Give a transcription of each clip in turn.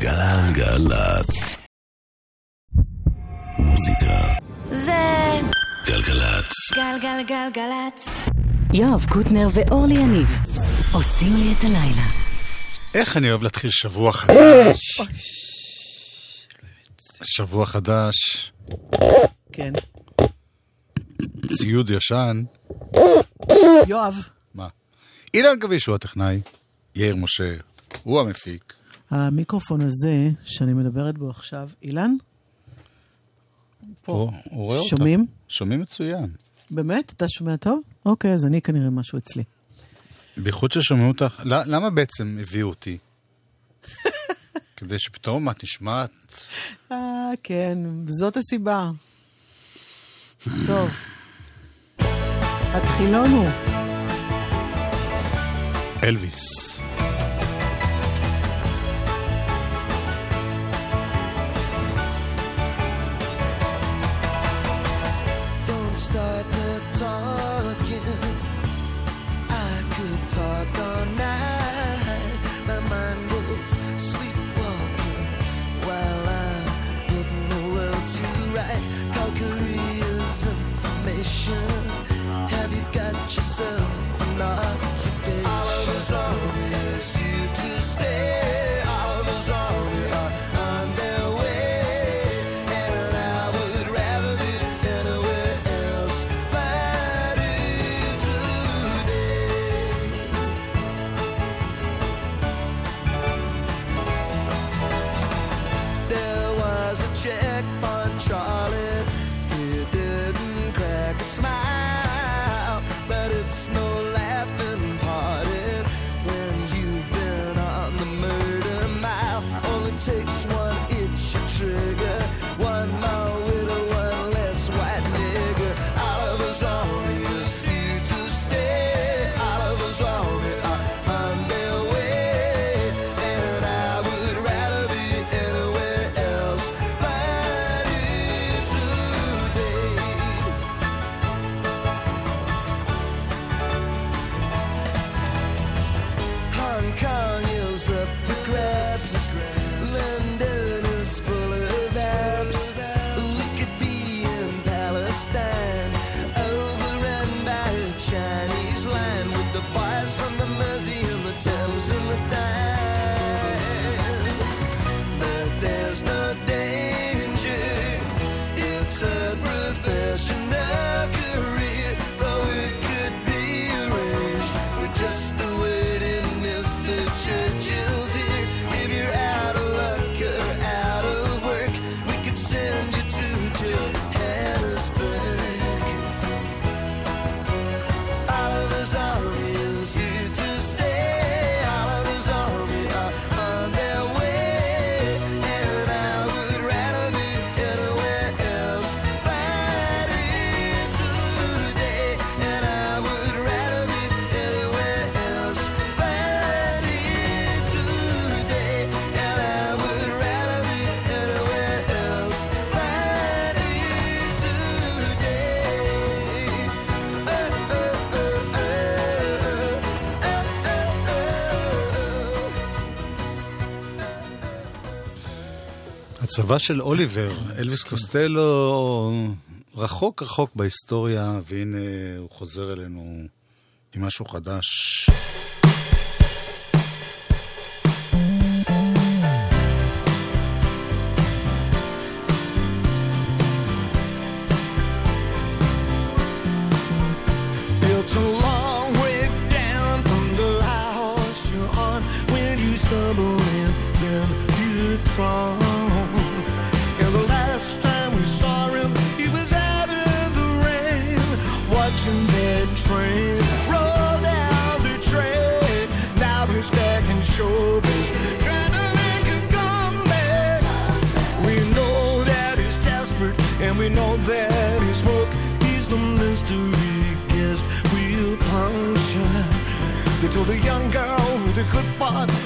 גלגלצ. מוזיקה. זה... גלגלצ. גלגלגלגלצ. יואב קוטנר ואורלי יניב עושים לי את הלילה. איך אני אוהב להתחיל שבוע חדש. שבוע חדש. כן. ציוד ישן. יואב. מה? אילן גביש הוא הטכנאי, יאיר משה הוא המפיק. המיקרופון הזה שאני מדברת בו עכשיו, אילן? פה. הוא, הוא רואה שומעים? אותה. שומעים מצוין. באמת? אתה שומע טוב? אוקיי, אז אני כנראה משהו אצלי. בייחוד ששומעים אותך, לא, למה בעצם הביאו אותי? כדי שפתאום את נשמעת... אה, כן, זאת הסיבה. טוב. התחילון הוא. אלוויס. passion הצבא של אוליבר, אלוויס קוסטלו, רחוק רחוק בהיסטוריה, והנה הוא חוזר אלינו עם משהו חדש. Oh. the young girl with a good butt.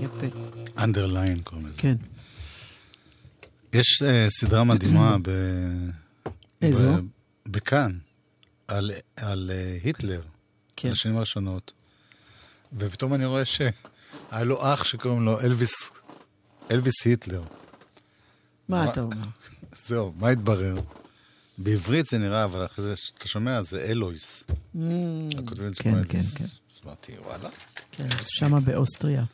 יפה. underline קוראים לזה. כן. יש אה, סדרה מדהימה ב... איזו? בכאן, על, על אה, היטלר, כן. בשנים הראשונות. ופתאום אני רואה שהיה לו אח שקוראים לו אלוויס, אלוויס היטלר. מה אתה אומר? זהו, מה התברר? בעברית זה נראה, אבל אחרי זה שאתה שומע זה אלויס. כותבים את זה כן, כמו כן, אלוויס. כן. אז אמרתי, וואלה. כן, שמה באוסטריה.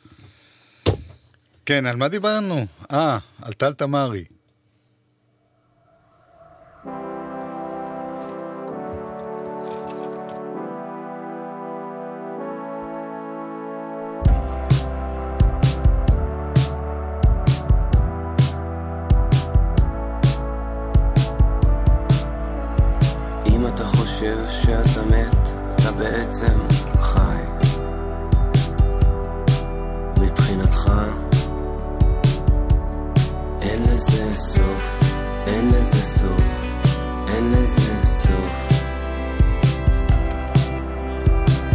כן, על מה דיברנו? אה, על טל תמרי. אתה חושב שאתה מת, אתה בעצם חי. מבחינתך, אין לזה סוף, אין לזה סוף, אין לזה סוף.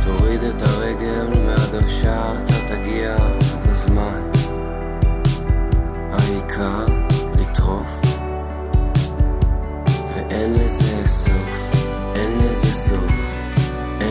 תוריד את הרגל מהדוושה, אתה תגיע בזמן. העיקר לטרוף. ואין לזה סוף,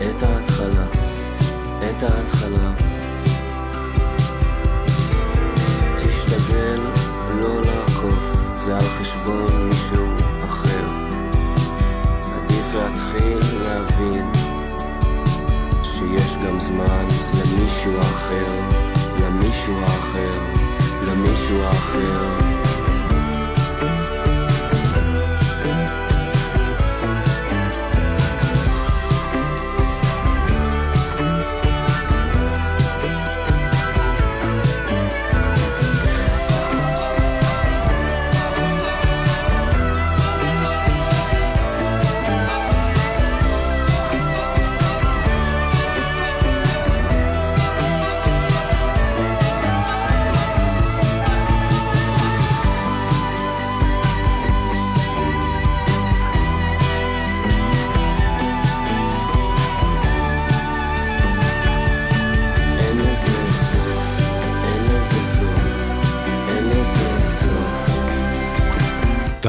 את ההתחלה, את ההתחלה. תשתדל לא לעקוף, זה על חשבון מישהו אחר. עדיף להתחיל להבין שיש גם זמן למישהו אחר, למישהו האחר, למישהו האחר.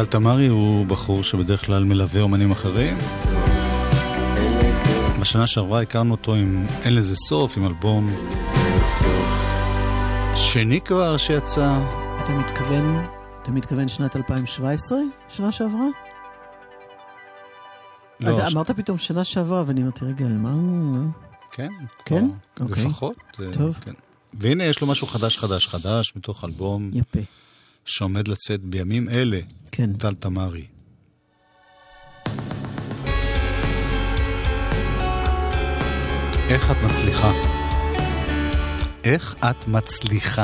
טל תמרי הוא בחור שבדרך כלל מלווה אומנים אחרים. בשנה שעברה הכרנו אותו עם אין לזה סוף, עם אלבום. שני כבר שיצא. אתה מתכוון אתה מתכוון שנת 2017? שנה שעברה? לא, אתה ש- אמרת פתאום שנה שעברה, ואני אמרתי, רגע, על מה? כן? כן? כבר אוקיי. לפחות. אה, טוב. כן. והנה יש לו משהו חדש חדש חדש, מתוך אלבום יפה. שעומד לצאת בימים אלה, כן. טל תמרי. איך את מצליחה? איך את מצליחה?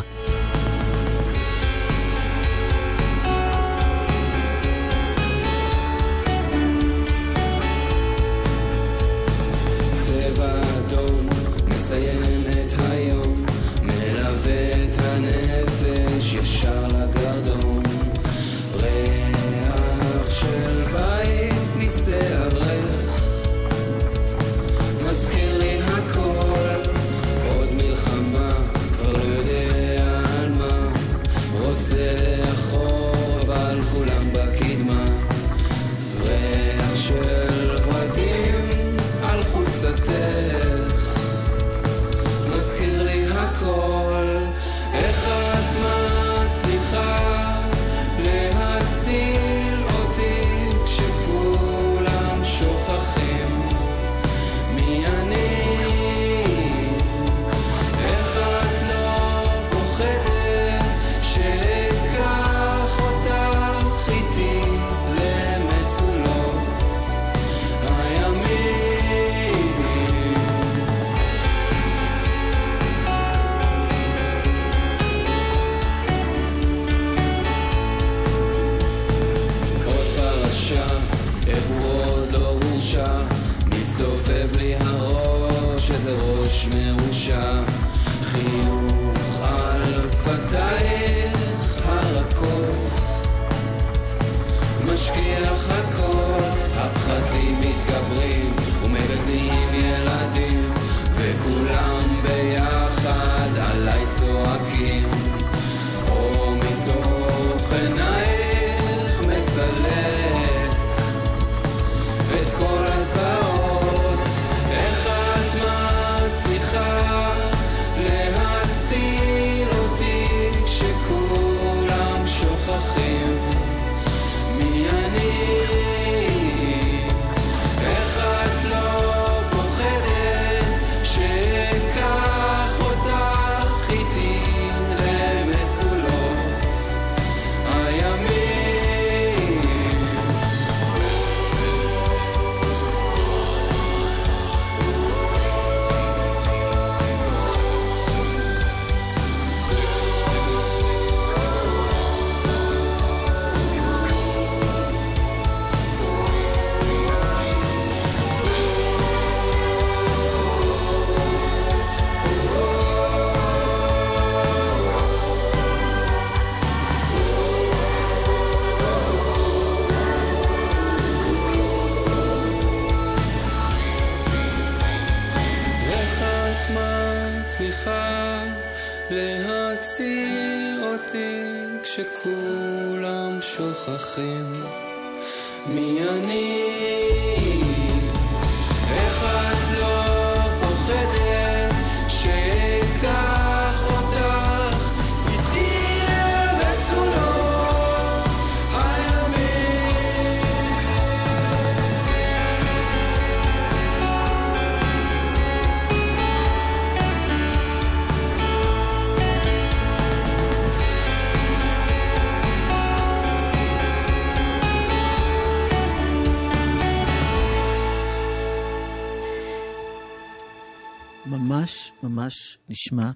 נשמע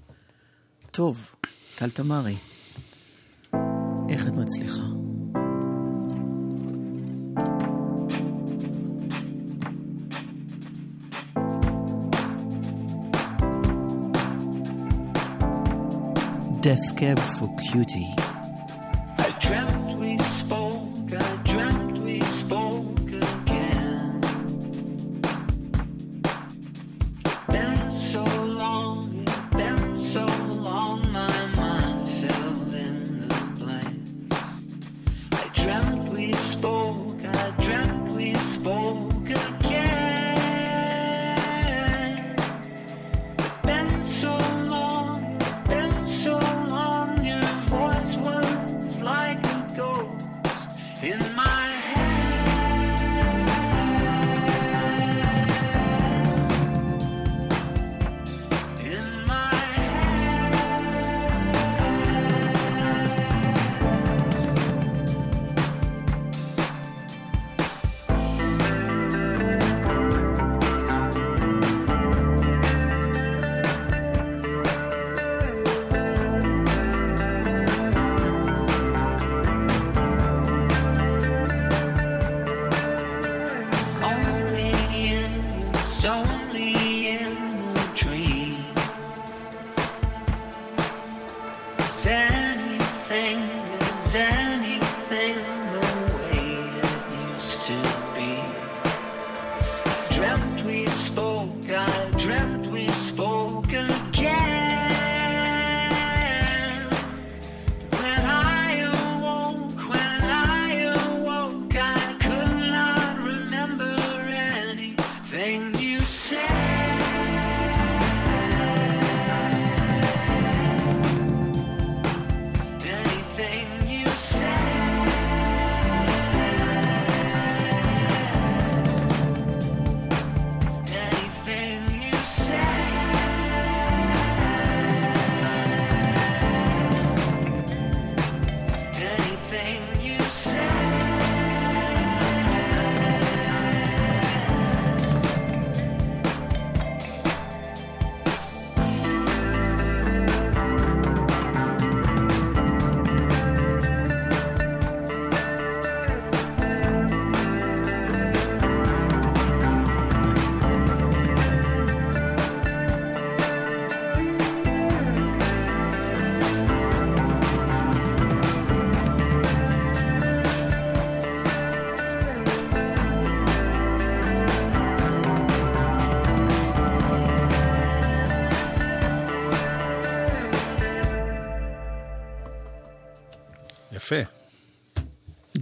טוב. טל תמרי, איך את מצליחה? Death Cab for Cutie. I dreamt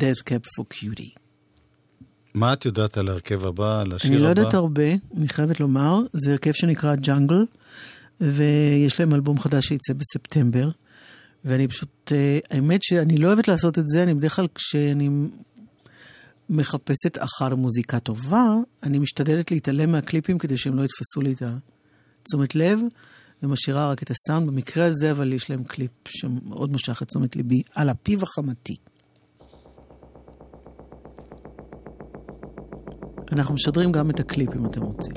Death Cap for Cutie. מה את יודעת על ההרכב הבא, על השיר אני הבא? לא יודעת הרבה, אני חייבת לומר. זה הרכב שנקרא ג'אנגל, ויש להם אלבום חדש שייצא בספטמבר. ואני פשוט, אה, האמת שאני לא אוהבת לעשות את זה, אני בדרך כלל כשאני מחפשת אחר מוזיקה טובה, אני משתדלת להתעלם מהקליפים כדי שהם לא יתפסו לי את התשומת לב, ומשאירה רק את הסאונד. במקרה הזה, אבל יש להם קליפ שמאוד משך את תשומת ליבי, על הפיו החמתי. אנחנו משדרים גם את הקליפ אם אתם רוצים.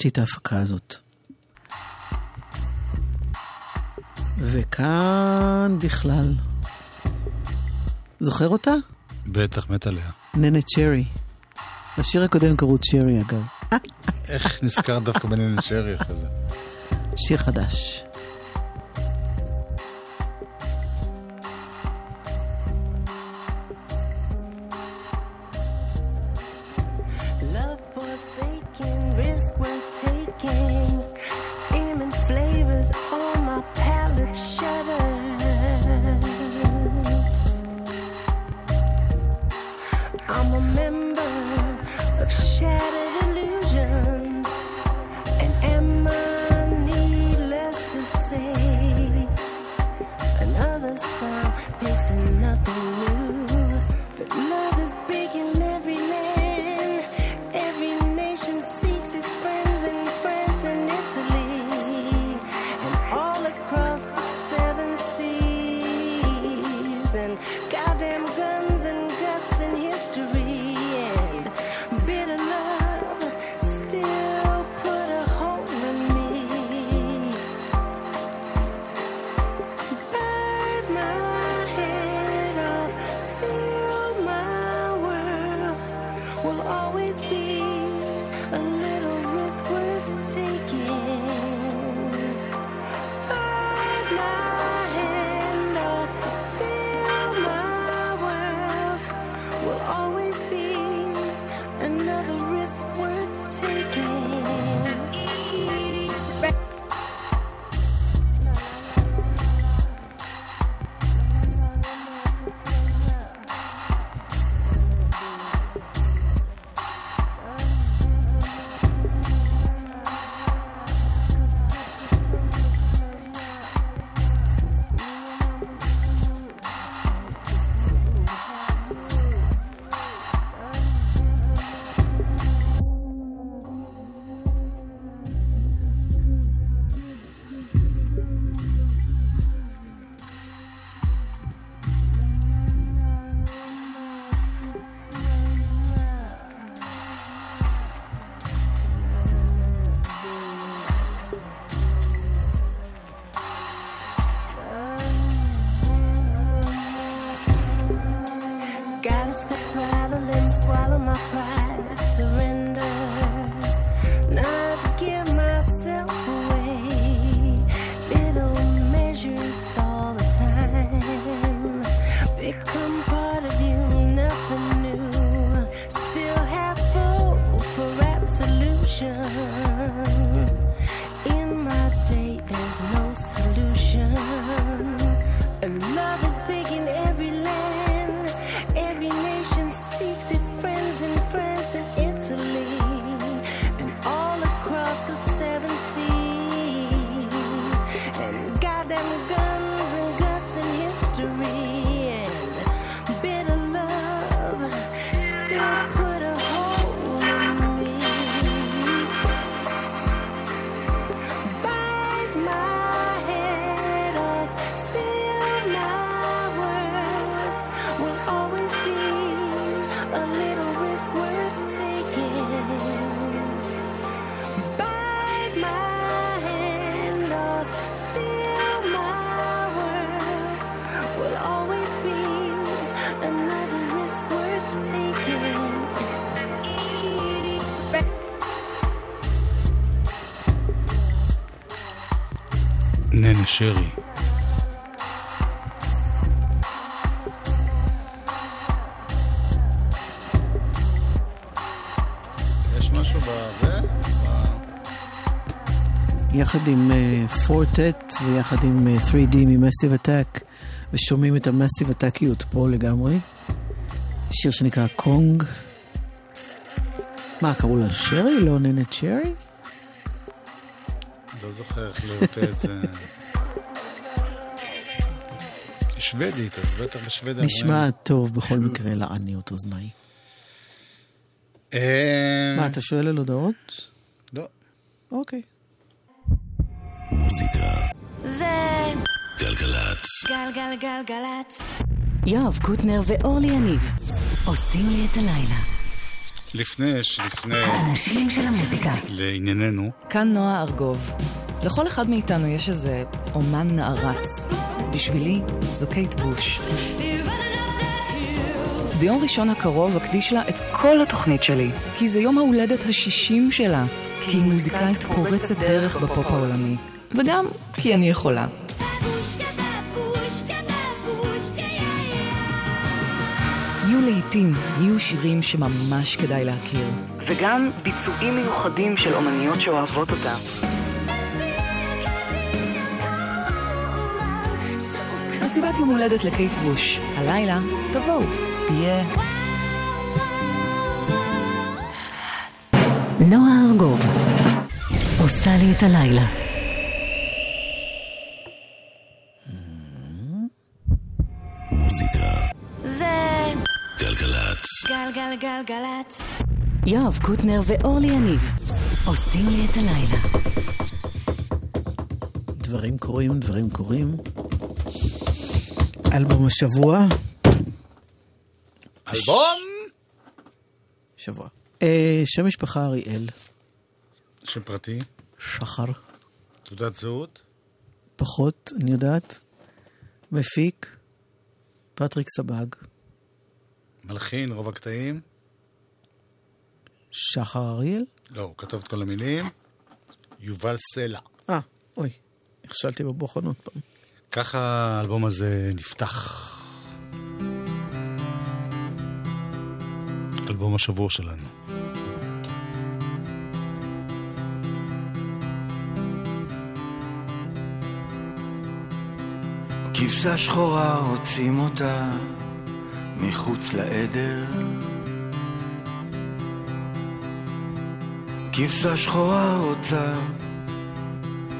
אהבתי את ההפקה הזאת. וכאן בכלל. זוכר אותה? בטח, מת עליה. ננה צ'רי. השיר הקודם קראו צ'רי אגב. איך נזכרת דווקא בננה צ'רי אחרי זה? שיר חדש. שרי. יחד עם אה, פורטט uh, ויחד עם uh, 3D ממסיב עתק, ושומעים את המסיב עתקיות פה לגמרי. שיר שנקרא קונג. מה, קראו לה שרי? לא נהנת שרי? לא זוכר איך לראות את זה. שוודית, אז בטח בשוודיה... נשמע טוב בכל מקרה לעניות אוזניי. אה, מה, אתה שואל על הודעות? לא. אוקיי. מוזיקה. זה... גלגלצ. גלגלגלגלצ. יואב קוטנר ואורלי יניב עושים לי את הלילה. לפני שלפני האנשים של המוזיקה. לענייננו, כאן נועה ארגוב. לכל אחד מאיתנו יש איזה אומן נערץ. בשבילי זו קייט בוש. ביום ראשון הקרוב אקדיש לה את כל התוכנית שלי, כי זה יום ההולדת השישים שלה. כי היא מוזיקאית פורצת דרך בפופ העולמי. וגם כי אני יכולה. יהיו לעיתים, יהיו שירים שממש כדאי להכיר. וגם ביצועים מיוחדים של אומניות שאוהבות אותה. מסיבת יום הולדת לקייט בוש. הלילה, תבואו, יהיה... נועה ארגוב עושה לי את הלילה. גלגלצ. גלגלגלגלצ. יואב קוטנר ואורלי יניב עושים לי את הלילה. דברים קורים, דברים קורים. אלבום השבוע, אלבום שבוע. אה, שם משפחה אריאל, שם פרטי, שחר, תעודת זהות, פחות, אני יודעת. מפיק, פטריק סבג, מלחין, רוב הקטעים. שחר אריאל? לא, הוא כתב את כל המילים. יובל סלע. אה, אוי, נכשלתי בבוחן עוד פעם. ככה האלבום הזה נפתח. אלבום השבוע שלנו. כבשה שחורה רוצים אותה מחוץ לעדר. כבשה שחורה רוצה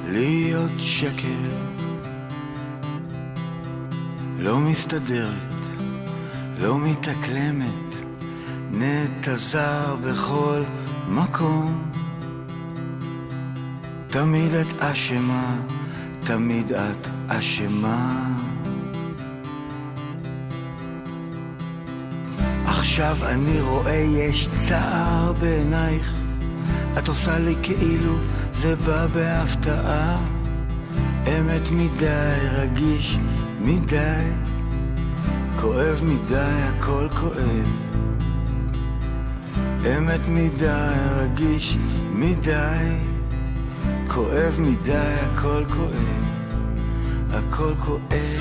להיות שקר. לא מסתדרת, לא מתאקלמת, נטע זר בכל מקום. תמיד את אשמה, תמיד את אשמה. עכשיו אני רואה יש צער בעינייך, את עושה לי כאילו זה בא בהפתעה. אמת מדי, רגיש מדי, כואב מדי, הכל כואב. אמת מדי, רגיש מדי, כואב מדי, הכל כואב, הכל כואב.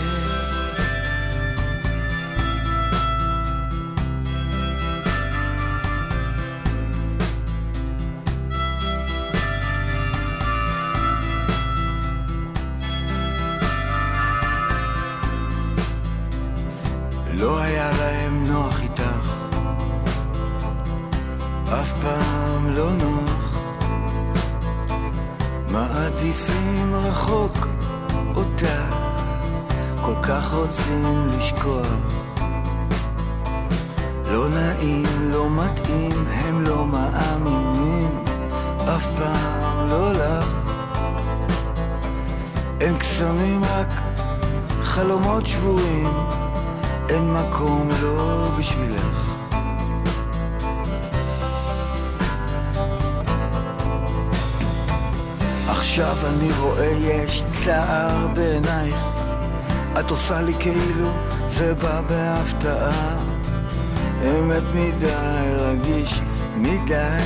מדי,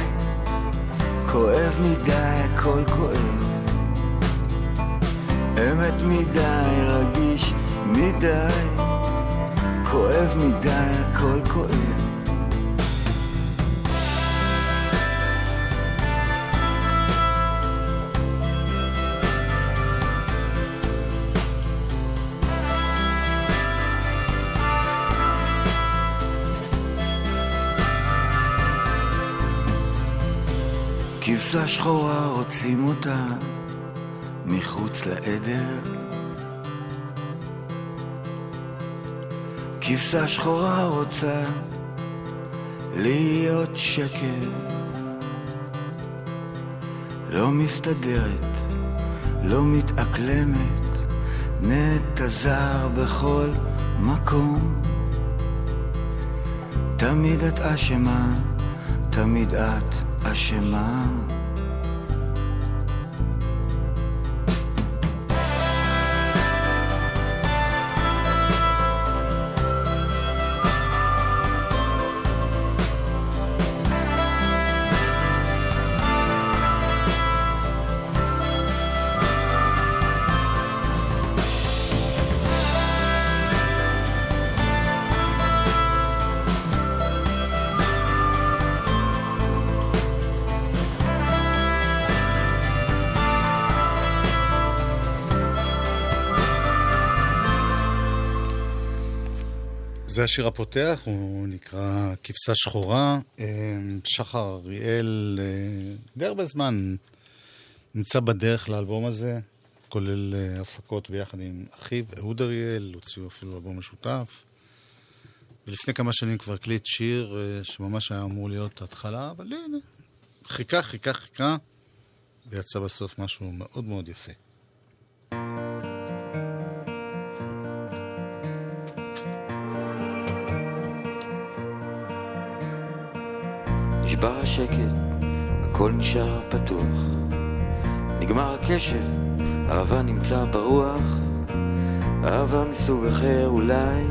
כואב מדי, הכל כואב. אמת מדי, רגיש מדי, כואב מדי, הכל כואב. כבשה שחורה רוצים אותה מחוץ לעדר. כבשה שחורה רוצה להיות שקר. לא מסתדרת, לא מתאקלמת, נטע זר בכל מקום. תמיד את אשמה, תמיד את אשמה. זה השיר הפותח, הוא נקרא כבשה שחורה. אה, שחר אריאל אה, די הרבה זמן נמצא בדרך לאלבום הזה, כולל אה, הפקות ביחד עם אחיו, אהוד אריאל, הוציאו אפילו אלבום משותף. ולפני כמה שנים כבר הקליט שיר שממש היה אמור להיות התחלה, אבל הנה, חיכה, חיכה, חיכה, ויצא בסוף משהו מאוד מאוד יפה. נשבר השקט, הכל נשאר פתוח. נגמר הקשב, אהבה נמצא ברוח. אהבה מסוג אחר אולי,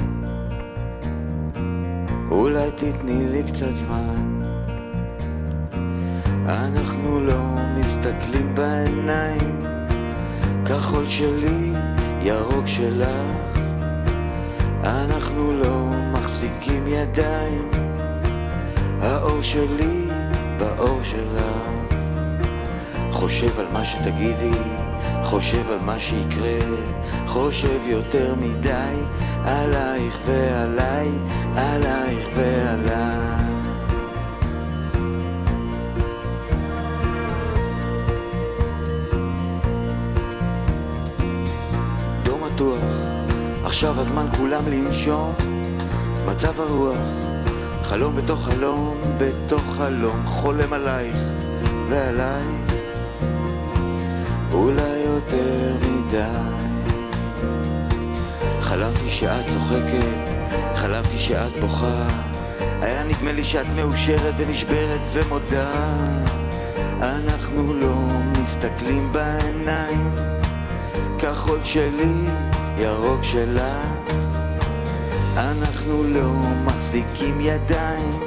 אולי תתני לי קצת זמן. אנחנו לא מסתכלים בעיניים, כחול שלי, ירוק שלך. אנחנו לא מחזיקים ידיים. האור שלי באור שלך חושב על מה שתגידי, חושב על מה שיקרה חושב יותר מדי עלייך ועליי, עלייך ועליי. עכשיו הזמן כולם לנשום מצב הרוח חלום בתוך חלום, בתוך חלום, חולם עלייך ועליי, אולי יותר מדי. חלמתי שאת צוחקת, חלמתי שאת בוכה, היה נדמה לי שאת מאושרת ונשברת ומודה. אנחנו לא מסתכלים בעיניים, כחול שלי, ירוק שלה. אנחנו לא מחזיקים ידיים,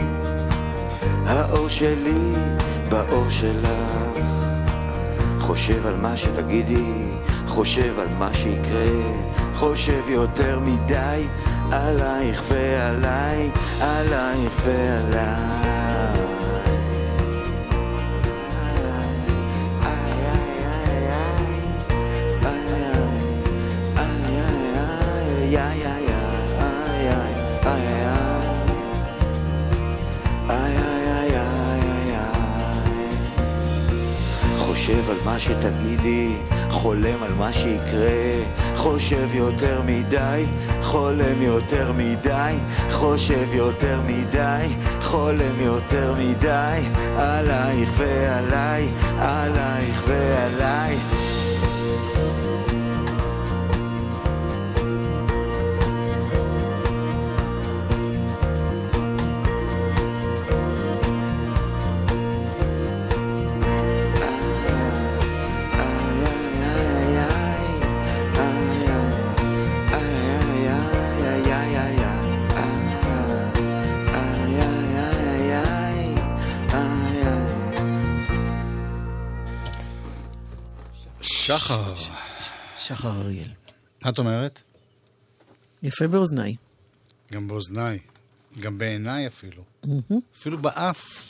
האור שלי באור שלך. חושב על מה שתגידי, חושב על מה שיקרה, חושב יותר מדי עלייך ועליי, עלייך ועליי. מה שתגידי, חולם על מה שיקרה, חושב יותר מדי, חולם יותר מדי, חושב יותר מדי, חולם יותר מדי, עלייך ועליי, עלייך ועליי. שחר אריאל. מה את אומרת? יפה באוזניי. גם באוזניי, גם בעיניי אפילו. אפילו באף.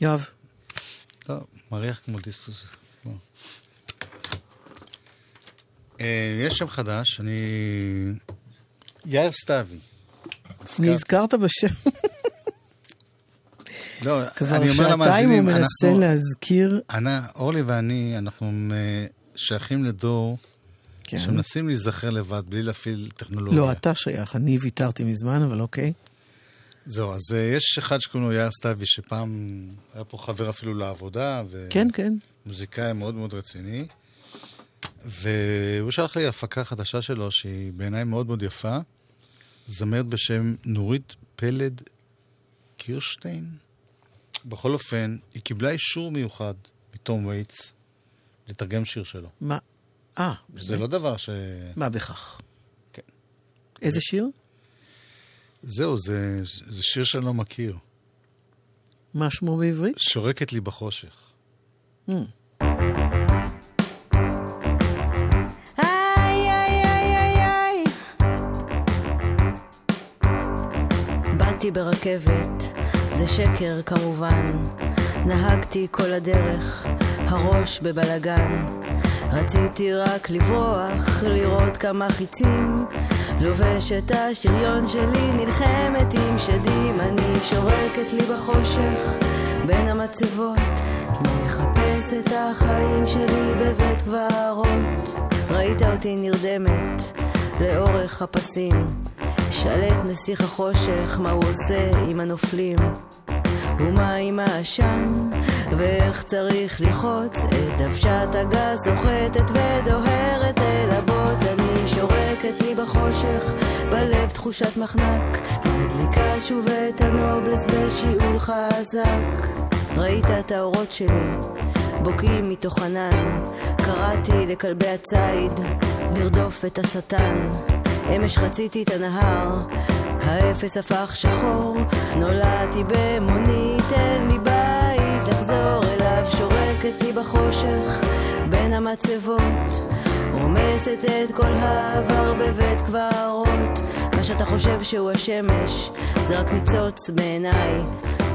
יואב, לא, מריח כמו דיסטוס. אה, יש שם חדש, אני... יאיר סתיוי. נזכרת בשם. לא, כבר אני אומר שעתיים הוא למאזינים, מנסה אנחנו- להזכיר. אורלי ואני, אנחנו שייכים לדור כן. שמנסים להיזכר לבד בלי להפעיל טכנולוגיה. לא, אתה שייך, אני ויתרתי מזמן, אבל אוקיי. זהו, אז אה, יש אחד שקוראים לו יאיר סתיוי, שפעם היה פה חבר אפילו לעבודה, כן, כן. ומוזיקאי מאוד מאוד רציני. והוא שלח לי הפקה חדשה שלו, שהיא בעיניי מאוד מאוד יפה. זמרת בשם נורית פלד קירשטיין. בכל אופן, היא קיבלה אישור מיוחד מתום וייטס לתרגם שיר שלו. מה? אה, זה לא דבר ש... מה בכך? כן. איזה שיר? זהו, זה, זה שיר שאני לא מכיר. מה שמו בעברית? שורקת לי בחושך. באתי ברכבת, זה שקר כמובן. נהגתי כל הדרך, הראש בבלגן. רציתי רק לברוח, לראות כמה חיצים. לובש את השריון שלי, נלחמת עם שדים. אני שורקת לי בחושך, בין המצבות. מחפש את החיים שלי בבית קברות. ראית אותי נרדמת לאורך הפסים. שלט נסיך החושך, מה הוא עושה עם הנופלים. ומה עם העשן, ואיך צריך ללחוץ את דוושת הגז, סוחטת ודוהרת אל הבוט. אני שורקת לי בחושך, בלב תחושת מחנק, מדליקה שוב את הנובלס בשיעול חזק. ראית את האורות שלי, בוקעים מתוך ענן, קראתי לכלבי הציד, לרדוף את השטן. אמש חציתי את הנהר, האפס הפך שחור, נולדתי במונית, אין לי בית לחזור שורקת לי בחושך, בין המצבות, רומסת את כל העבר בבית קברות. מה שאתה חושב שהוא השמש, זה רק ניצוץ בעיניי.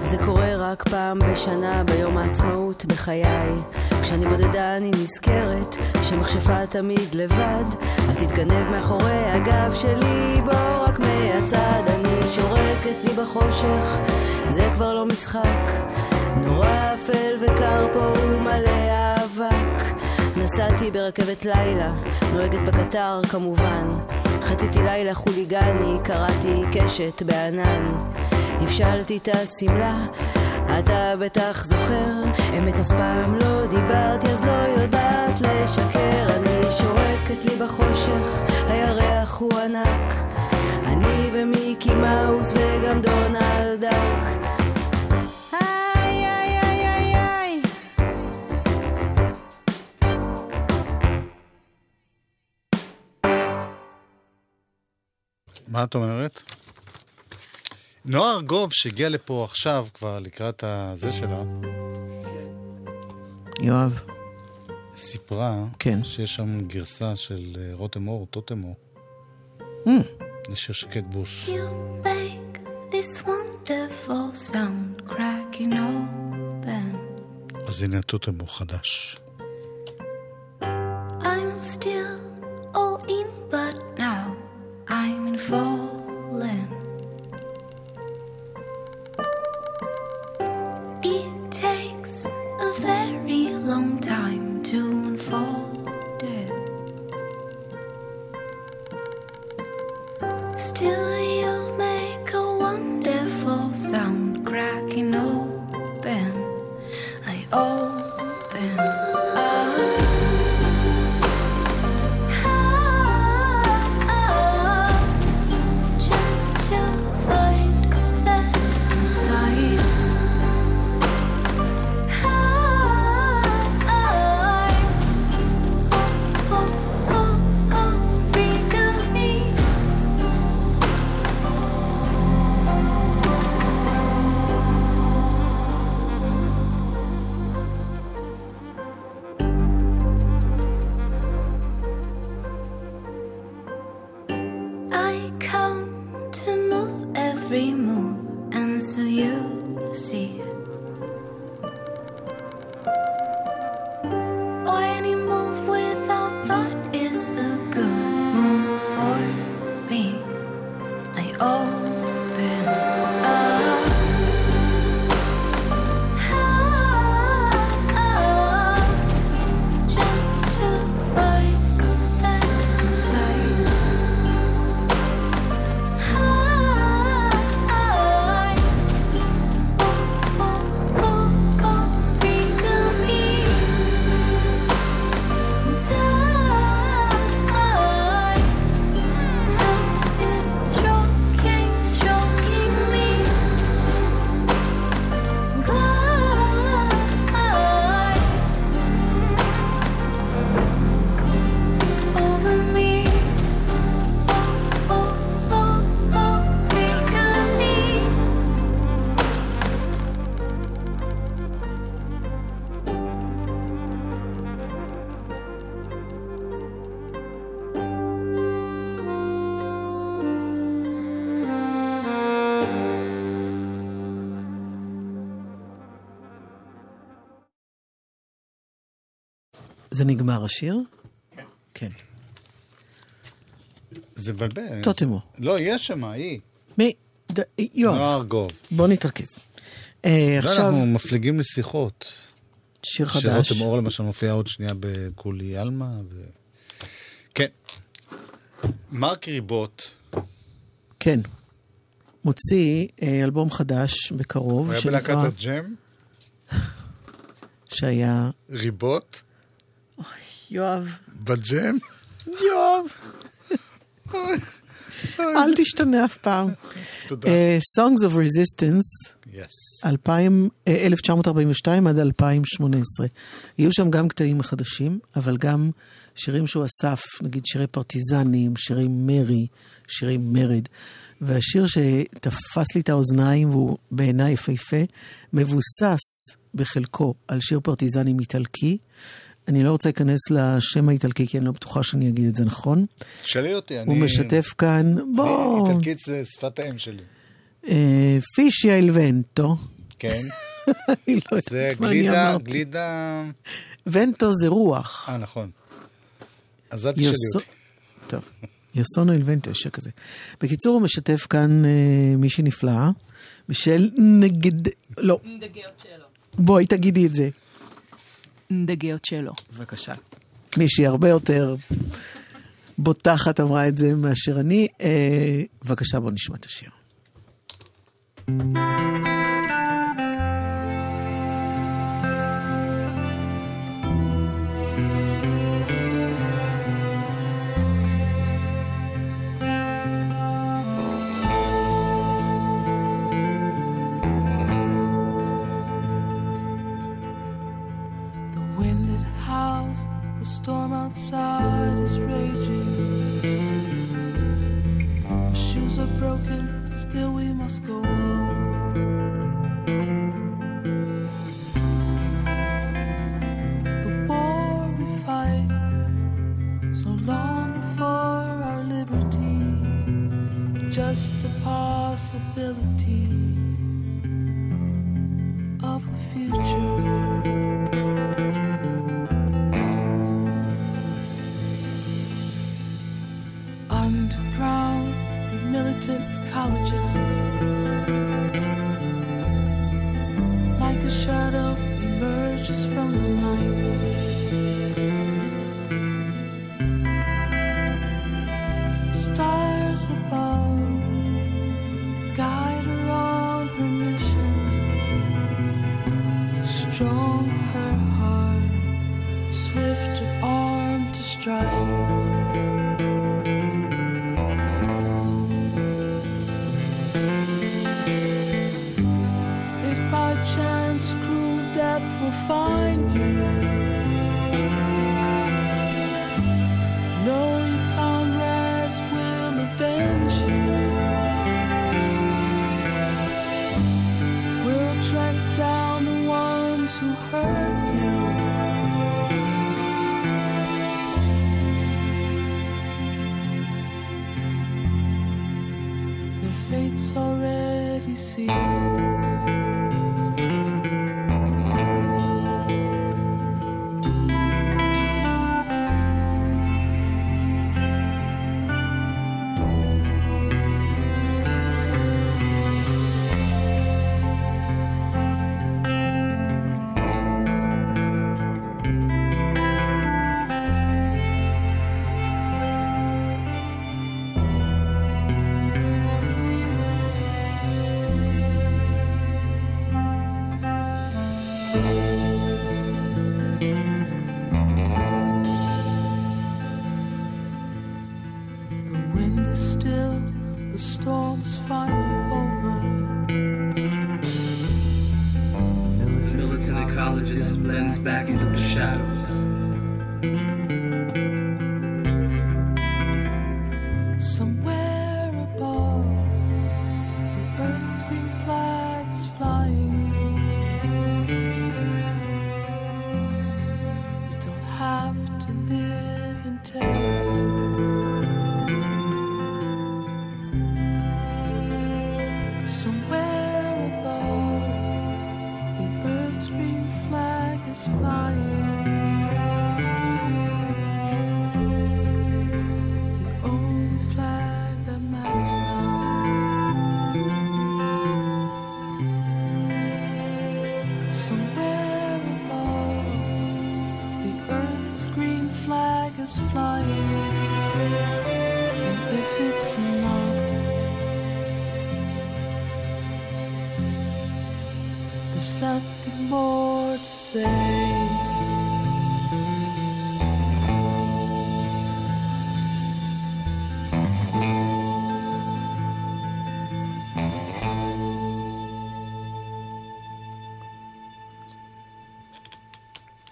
זה קורה רק פעם בשנה ביום העצמאות בחיי כשאני בודדה אני נזכרת שמכשפה תמיד לבד אל תתגנב מאחורי הגב שלי בוא רק מהצד אני שורקת לי בחושך זה כבר לא משחק נורא אפל וקר פה ומלא אבק. נסעתי ברכבת לילה נוהגת בקטר כמובן. חציתי לילה חוליגני קראתי קשת בענן. הבשלתי את השמלה, אתה בטח זוכר, אמת אף פעם לא דיברתי אז לא יודעת לשקר, אני שורקת לי בחושך, הירח הוא ענק, אני ומיקי מאוס וגם דונלד דאק. מה את אומרת? נועה ארגוב, שהגיעה לפה עכשיו, כבר לקראת הזה שלה, יואב, סיפרה כן. שיש שם גרסה של אה, רותם אור, טוטם אור, Hmm. לשיר שקט בוש. You make this wonderful sound cracking open. אז הנה הטוטם אור חדש. זה נגמר השיר? כן. זה מבלבל. טוטמו. לא, יש שם, היא. מי? ד- יואב, נועה ארגוב. בוא נתרכז. אה, לא, עכשיו, אנחנו מפליגים לשיחות. שיר חדש. שרותם אור למשל מופיעה עוד שנייה בקולי עלמה. ו... כן. מרק ריבוט, כן. מוציא אה, אלבום חדש בקרוב, הוא היה שנקרא- בלהקת הג'ם, שהיה... ריבוט, יואב. בג'ם. יואב. אל תשתנה אף פעם. תודה. אה, Songs of Resistance, יס. 2000, אה, 1942 עד 2018. יהיו שם גם קטעים חדשים, אבל גם שירים שהוא אסף, נגיד שירי פרטיזנים, שירי מרי, שירי מרד. והשיר שתפס לי את האוזניים, והוא בעיניי יפהפה, מבוסס בחלקו על שיר פרטיזנים איטלקי. אני לא רוצה להיכנס לשם האיטלקי, כי אני לא בטוחה שאני אגיד את זה נכון. תשאלי אותי, אני... הוא משתף כאן, בוא, אני- איטלקית זה שפת האם שלי. אה, פישיה אל ונטו. כן. אני לא זה יודעת מה אני גלידה. ונטו זה רוח. אה, נכון. אז אל תשאלי אותי. טוב, יוסונו אל ונטו, יש כזה. בקיצור, הוא משתף כאן אה, מישהי נפלאה, בשל נגד... לא, נדגיות שלו. בואי תגידי את זה. נדגיות שלו. בבקשה. מישהי הרבה יותר בוטחת אמרה את זה מאשר אני. אה, בבקשה, בוא נשמע את השיר. The possibilities.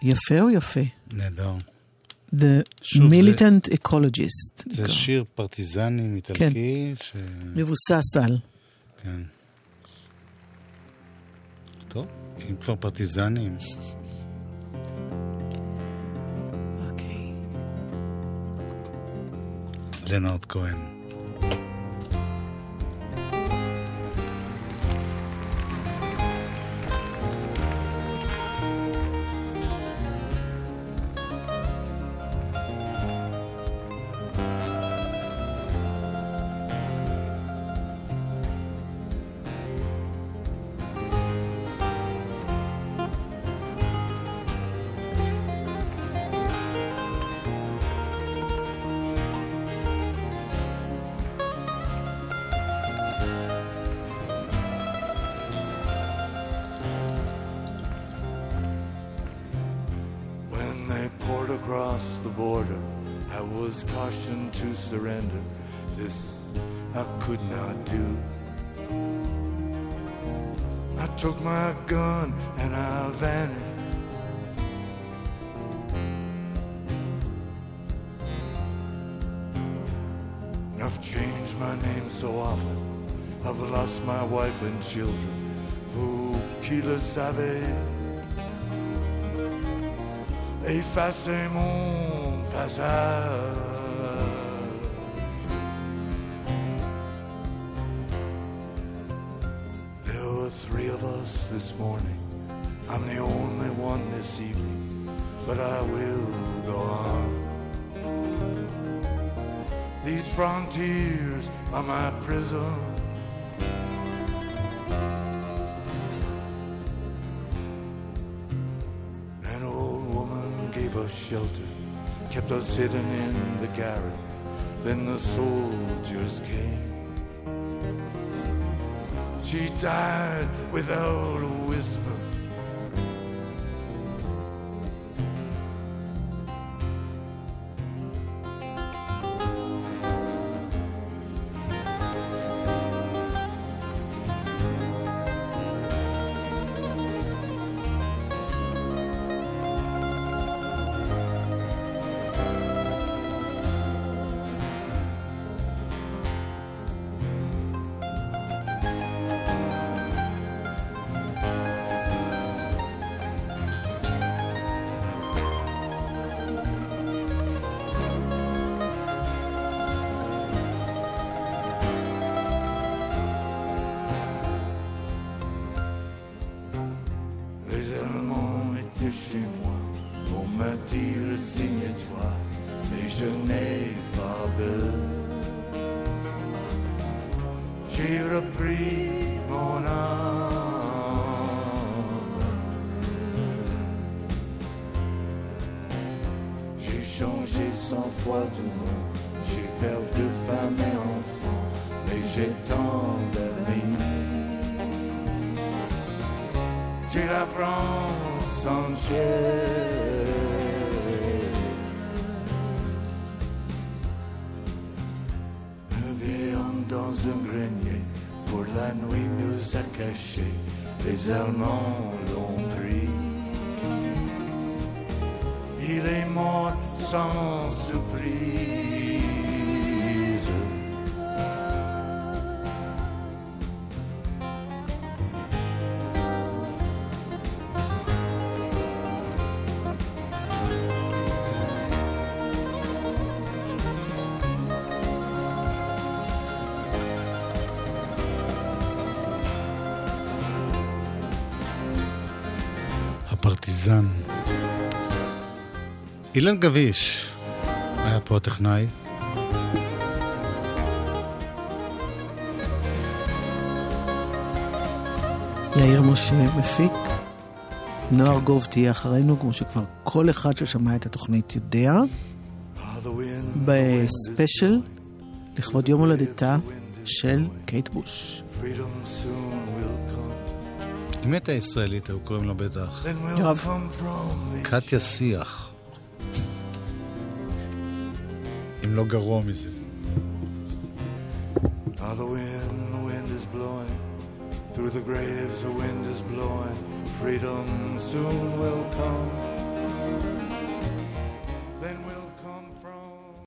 יפה או יפה? נהדר. The שוב, זה- Militant Ecologist. זה נקרא. שיר פרטיזנים איטלקי, ש... מבוסס על. כן. טוב, אם כבר פרטיזנים. אוקיי. לנרד כהן. Savez, mon passage. There were three of us this morning. I'm the only one this evening, but I will go on. These frontiers are my prison. Shelter, kept us hidden in the garret. Then the soldiers came. She died without a whisper. J'ai tant d'amis. J'ai la France entière. Dans un grenier, pour la nuit nous a cachés, les Allemands l'ont pris. Il est mort sans surprise. אילן גביש היה פה הטכנאי. יאיר משה מפיק. נועה ארגוב תהיה אחרינו, כמו שכבר כל אחד ששמע את התוכנית יודע. בספיישל לכבוד יום הולדתה של קייט בוש. אם הייתה ישראלית, היו קוראים לה בטח. יואב. קטיה שיח. לא גרוע מזה. Now the wind, the wind is blowing. Through the graves, the wind is blowing. Freedom soon will come.